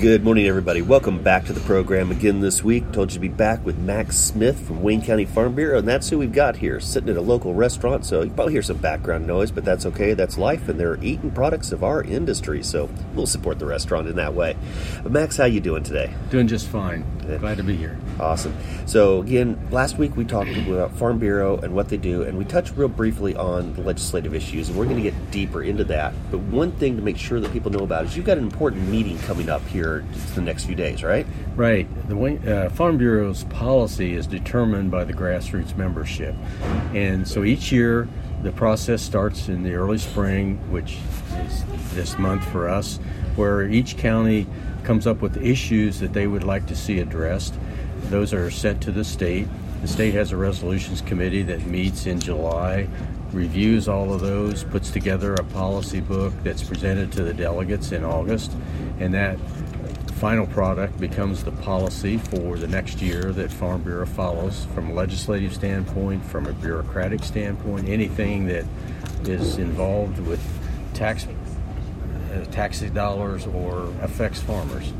Good morning, everybody. Welcome back to the program again this week. Told you to be back with Max Smith from Wayne County Farm Bureau, and that's who we've got here, sitting at a local restaurant. So you probably hear some background noise, but that's okay. That's life, and they're eating products of our industry. So we'll support the restaurant in that way. But Max, how you doing today? Doing just fine. Glad to be here. Awesome. So again, last week we talked about Farm Bureau and what they do, and we touched real briefly on the legislative issues, and we're going to get deeper into that. But one thing to make sure that people know about is you've got an important meeting coming up here the next few days, right? Right. The uh, Farm Bureau's policy is determined by the grassroots membership, and so each year the process starts in the early spring, which is this month for us, where each county comes up with issues that they would like to see addressed. Those are sent to the state. The state has a resolutions committee that meets in July, reviews all of those, puts together a policy book that's presented to the delegates in August, and that final product becomes the policy for the next year that Farm Bureau follows from a legislative standpoint, from a bureaucratic standpoint, anything that is involved with tax uh, tax dollars or affects farmers.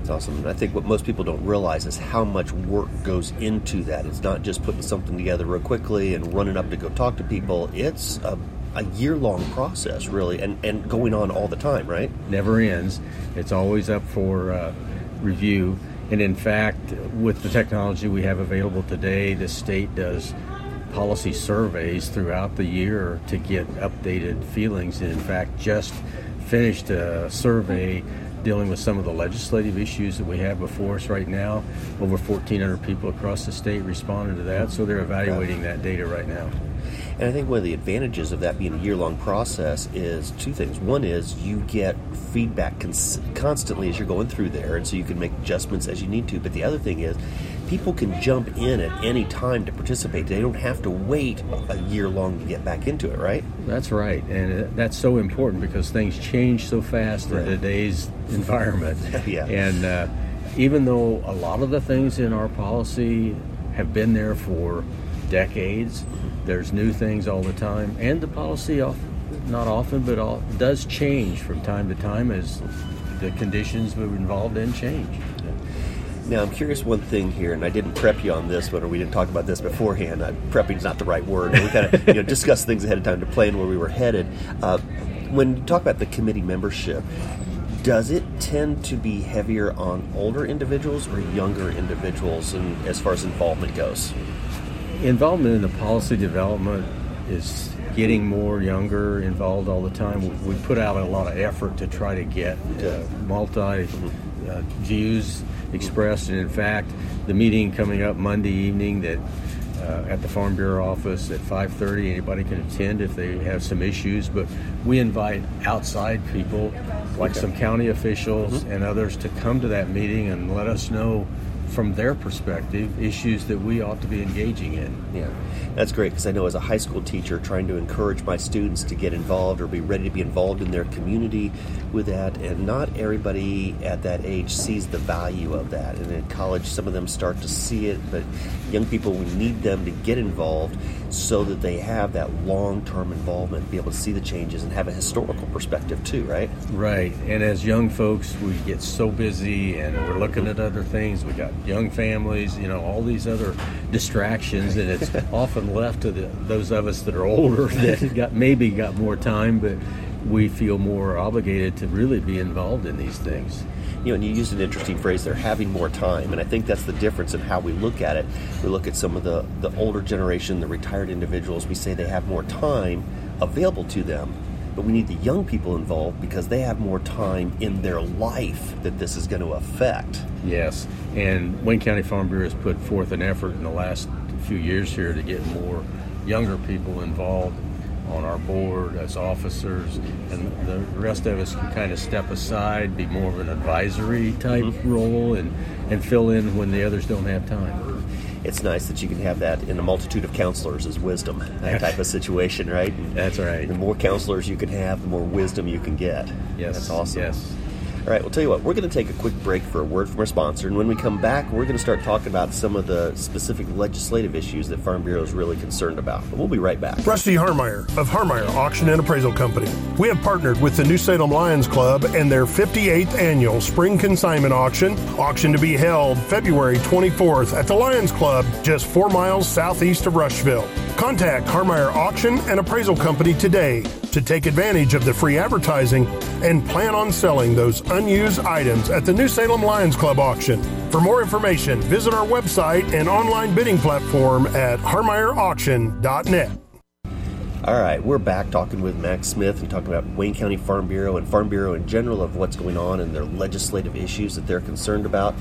It's awesome. I think what most people don't realize is how much work goes into that. It's not just putting something together real quickly and running up to go talk to people. It's a, a year long process, really, and, and going on all the time, right? Never ends. It's always up for uh, review. And in fact, with the technology we have available today, the state does policy surveys throughout the year to get updated feelings. And in fact, just finished a survey dealing with some of the legislative issues that we have before us right now. Over 1,400 people across the state responded to that, so they're evaluating that data right now. And I think one of the advantages of that being a year long process is two things. One is you get feedback cons- constantly as you're going through there, and so you can make adjustments as you need to. But the other thing is, people can jump in at any time to participate. They don't have to wait a year long to get back into it, right? That's right. And that's so important because things change so fast right. in today's environment. yeah. And uh, even though a lot of the things in our policy have been there for decades, there's new things all the time. And the policy, not often, but all, does change from time to time as the conditions we're involved in change. Now, I'm curious one thing here, and I didn't prep you on this one, we didn't talk about this beforehand. Uh, prepping is not the right word. We kind of you know, discussed things ahead of time to plan where we were headed. Uh, when you talk about the committee membership, does it tend to be heavier on older individuals or younger individuals and as far as involvement goes? Involvement in the policy development is getting more younger involved all the time. We, put out a lot of effort to try to get uh, multi uh, views expressed, and in fact, the meeting coming up Monday evening that uh, at the Farm Bureau office at 5:30. Anybody can attend if they have some issues, but we invite outside people, like okay. some county officials mm-hmm. and others, to come to that meeting and let us know from their perspective issues that we ought to be engaging in. Yeah, that's great because I know as a high school teacher, trying to encourage my students to get involved or be ready to be involved in their community with that, and not everybody at that age sees the value of that. And in college, some of them start to see it, but young people, we need them to get involved so that they have that long-term involvement, be able to see the changes and have a historical perspective too, right? Right. And as young folks, we get so busy and we're looking at other things. We got young families, you know, all these other distractions, and it's often left to the, those of us that are older that got maybe got more time, but we feel more obligated to really be involved in these things. You know, and you used an interesting phrase, they're having more time. And I think that's the difference in how we look at it. We look at some of the, the older generation, the retired individuals, we say they have more time available to them but we need the young people involved because they have more time in their life that this is going to affect. Yes, and Wayne County Farm Bureau has put forth an effort in the last few years here to get more younger people involved on our board as officers, and the rest of us can kind of step aside, be more of an advisory type mm-hmm. role, and, and fill in when the others don't have time it's nice that you can have that in a multitude of counselors as wisdom, that type of situation, right? That's right. The more counselors you can have, the more wisdom you can get. Yes. That's awesome. Yes. All right, we'll tell you what, we're going to take a quick break for a word from our sponsor, and when we come back, we're going to start talking about some of the specific legislative issues that Farm Bureau is really concerned about. But we'll be right back. Rusty Harmeyer of Harmeyer Auction and Appraisal Company. We have partnered with the New Salem Lions Club and their 58th annual Spring Consignment Auction, auction to be held February 24th at the Lions Club, just four miles southeast of Rushville. Contact Harmeyer Auction and Appraisal Company today to take advantage of the free advertising and plan on selling those unused items at the New Salem Lions Club auction. For more information, visit our website and online bidding platform at harmeyerauction.net. All right, we're back talking with Max Smith and talking about Wayne County Farm Bureau and Farm Bureau in general of what's going on and their legislative issues that they're concerned about.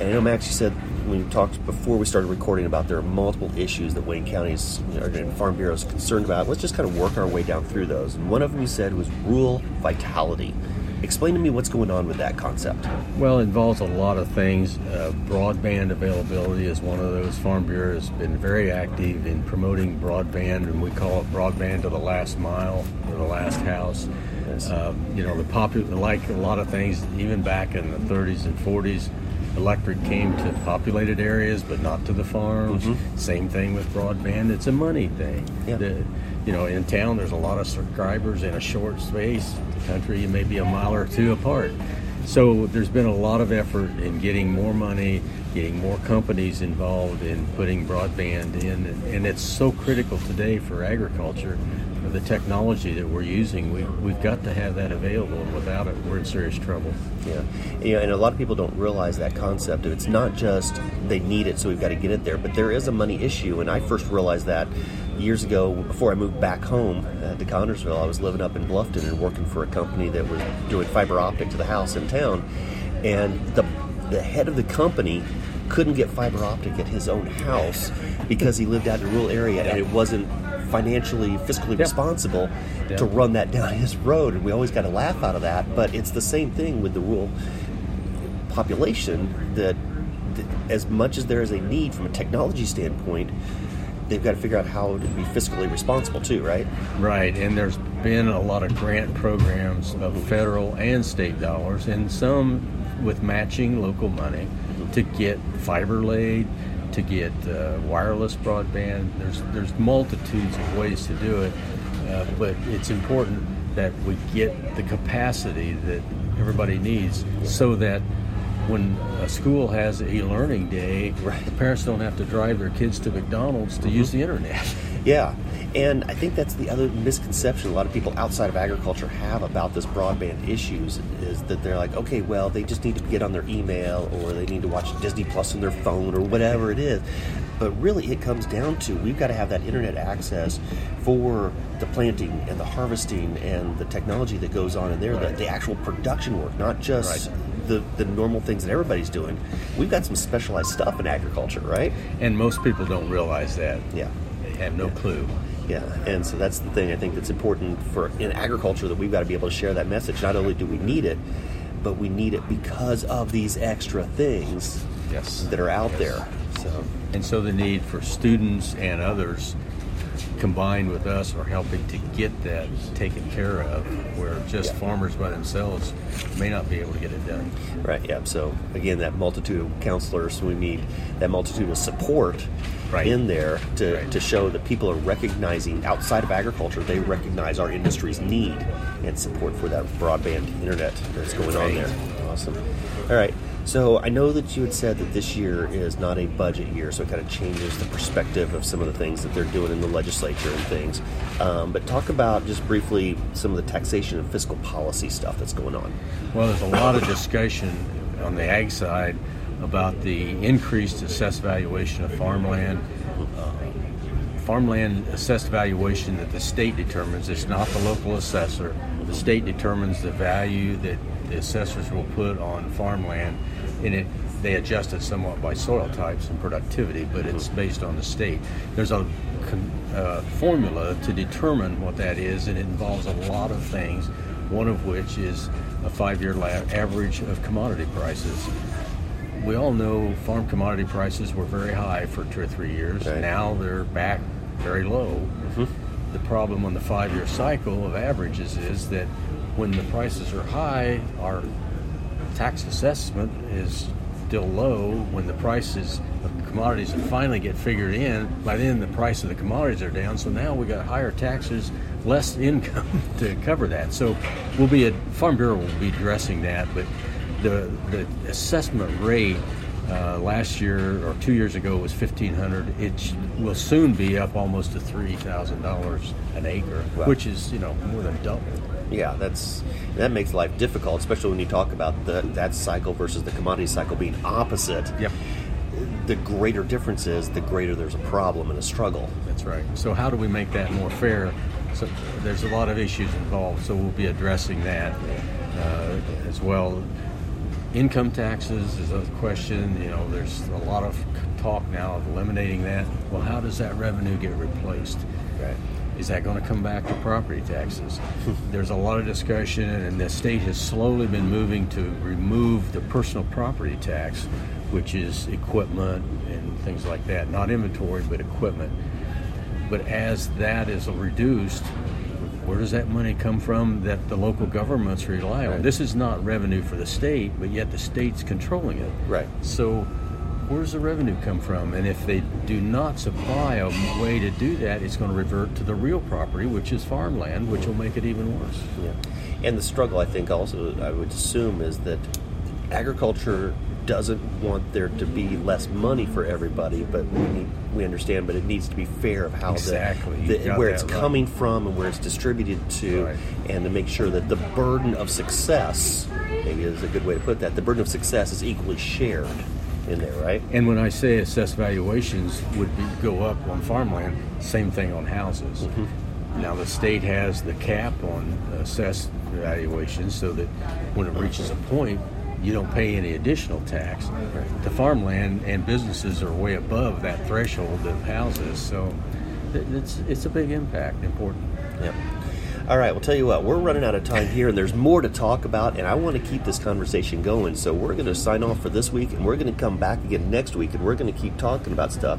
And I know, Max, you said we talked before we started recording about there are multiple issues that Wayne County's you know, and Farm Bureau is concerned about. Let's just kind of work our way down through those. And one of them you said was rural vitality. Explain to me what's going on with that concept. Well, it involves a lot of things. Uh, broadband availability is one of those. Farm Bureau has been very active in promoting broadband, and we call it broadband to the last mile, or the last house. Yes. Um, you know, the popular, like a lot of things, even back in the 30s and 40s, electric came to populated areas, but not to the farms. Mm-hmm. Same thing with broadband. It's a money thing. Yeah. The- you know, in town, there's a lot of subscribers in a short space. The country, you may be a mile or two apart. So there's been a lot of effort in getting more money, getting more companies involved in putting broadband in, and it's so critical today for agriculture. The technology that we're using, we, we've got to have that available. and Without it, we're in serious trouble. Yeah, yeah, and a lot of people don't realize that concept. It's not just they need it, so we've got to get it there, but there is a money issue. And I first realized that years ago before I moved back home uh, to Connersville. I was living up in Bluffton and working for a company that was doing fiber optic to the house in town, and the the head of the company couldn't get fiber optic at his own house because he lived out in a rural area and it wasn't financially fiscally responsible Yeah. to run that down his road and we always got to laugh out of that but it's the same thing with the rural population that, that as much as there is a need from a technology standpoint they've got to figure out how to be fiscally responsible too right? Right, and there's been a lot of grant programs of mm-hmm. federal and state dollars, and some with matching local money to get fiber laid, to get uh, wireless broadband. There's there's multitudes of ways to do it, uh, but it's important that we get the capacity that everybody needs, so that when a school has a learning day, the parents don't have to drive their kids to McDonald's to use the internet. Yeah, and I think that's the other misconception a lot of people outside of agriculture have about this broadband issues is that they're like, okay, well, they just need to get on their email or they need to watch Disney Plus on their phone or whatever it is. But really, it comes down to we've got to have that internet access for the planting and the harvesting and the technology that goes on in there, the, the actual production work, not just Right. the, the normal things that everybody's doing. We've got some specialized stuff in agriculture, right? And most people don't realize that. Yeah. Have no clue. Yeah, and so that's the thing I think that's important for in agriculture that we've got to be able to share that message. Not only do we need it, but we need it because of these extra things Yes. that are out there. So And so the need for students and others combined with us are helping to get that taken care of, where just Yeah. farmers by themselves may not be able to get it done. right, yeah. So again, that multitude of counselors, we need that multitude of support Right. in there to, Right. to show that people are recognizing outside of agriculture, they recognize our industry's need and support for that broadband internet that's going on there. Awesome. All right. So I know that you had said that this year is not a budget year, so it kind of changes the perspective of some of the things that they're doing in the legislature and things. Um, but talk about just briefly some of the taxation and fiscal policy stuff that's going on. Well, there's a lot of discussion on the ag side about the increased assessed valuation of farmland. Uh, farmland assessed valuation that the state determines. It's not the local assessor. The state determines the value that the assessors will put on farmland, and it they adjust it somewhat by soil types and productivity, but it's based on the state. There's a con- uh, formula to determine what that is, and it involves a lot of things. One of which is a five-year average of commodity prices we all know farm commodity prices were very high for two or three years. Right. Now they're back very low. Mm-hmm. The problem on the five year cycle of averages is that when the prices are high, our tax assessment is still low when the prices of commodities that finally get figured in. By then, the price of the commodities are down, so now we got higher taxes, less income to cover that. So, we'll be at Farm Bureau will be addressing that, but the the assessment rate uh, last year or two years ago was fifteen hundred. It sh- will soon be up almost to three thousand dollars an acre, Wow. which is you know more than double. Yeah, that's that makes life difficult, especially when you talk about the, that cycle versus the commodity cycle being opposite. Yep. The greater difference is, the greater there's a problem and a struggle. That's right. So how do we make that more fair? So there's a lot of issues involved. So we'll be addressing that uh, as well. Income taxes is a question. You know, there's a lot of talk now of eliminating that. Well, how does that revenue get replaced? Right. Is that going to come back to property taxes? There's a lot of discussion, and the state has slowly been moving to remove the personal property tax, which is equipment and things like that. Not inventory, but equipment. But as that is reduced, where does that money come from that the local governments rely on? Right. This is not revenue for the state, but yet the state's controlling it. Right. So, where does the revenue come from? And if they do not supply a way to do that, it's going to revert to the real property, which is farmland, which will make it even worse. Yeah. And the struggle, I think, also, I would assume, is that agriculture doesn't want there to be less money for everybody, but we need, we understand, but it needs to be fair of how Exactly. You the, where it's right. coming from and where it's distributed to, Right. and to make sure that the burden of success, maybe is a good way to put that, the burden of success is equally shared in there, right? And when I say assessed valuations would be, go up on farmland, same thing on houses. Mm-hmm. Now the state has the cap on assessed valuations, so that when it reaches a point, you don't pay any additional tax. The farmland and businesses are way above that threshold of houses, so it's it's a big impact, important. Yeah. All right, well, tell you what, we're running out of time here, and there's more to talk about, and I want to keep this conversation going. So we're going to sign off for this week, and we're going to come back again next week, and we're going to keep talking about stuff.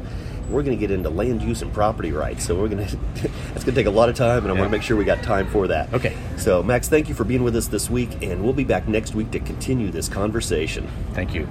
We're going to get into land use and property rights. So we're going to, that's going to take a lot of time, and I want to make sure we got time for that. Okay. So, Max, thank you for being with us this week, and we'll be back next week to continue this conversation. Thank you.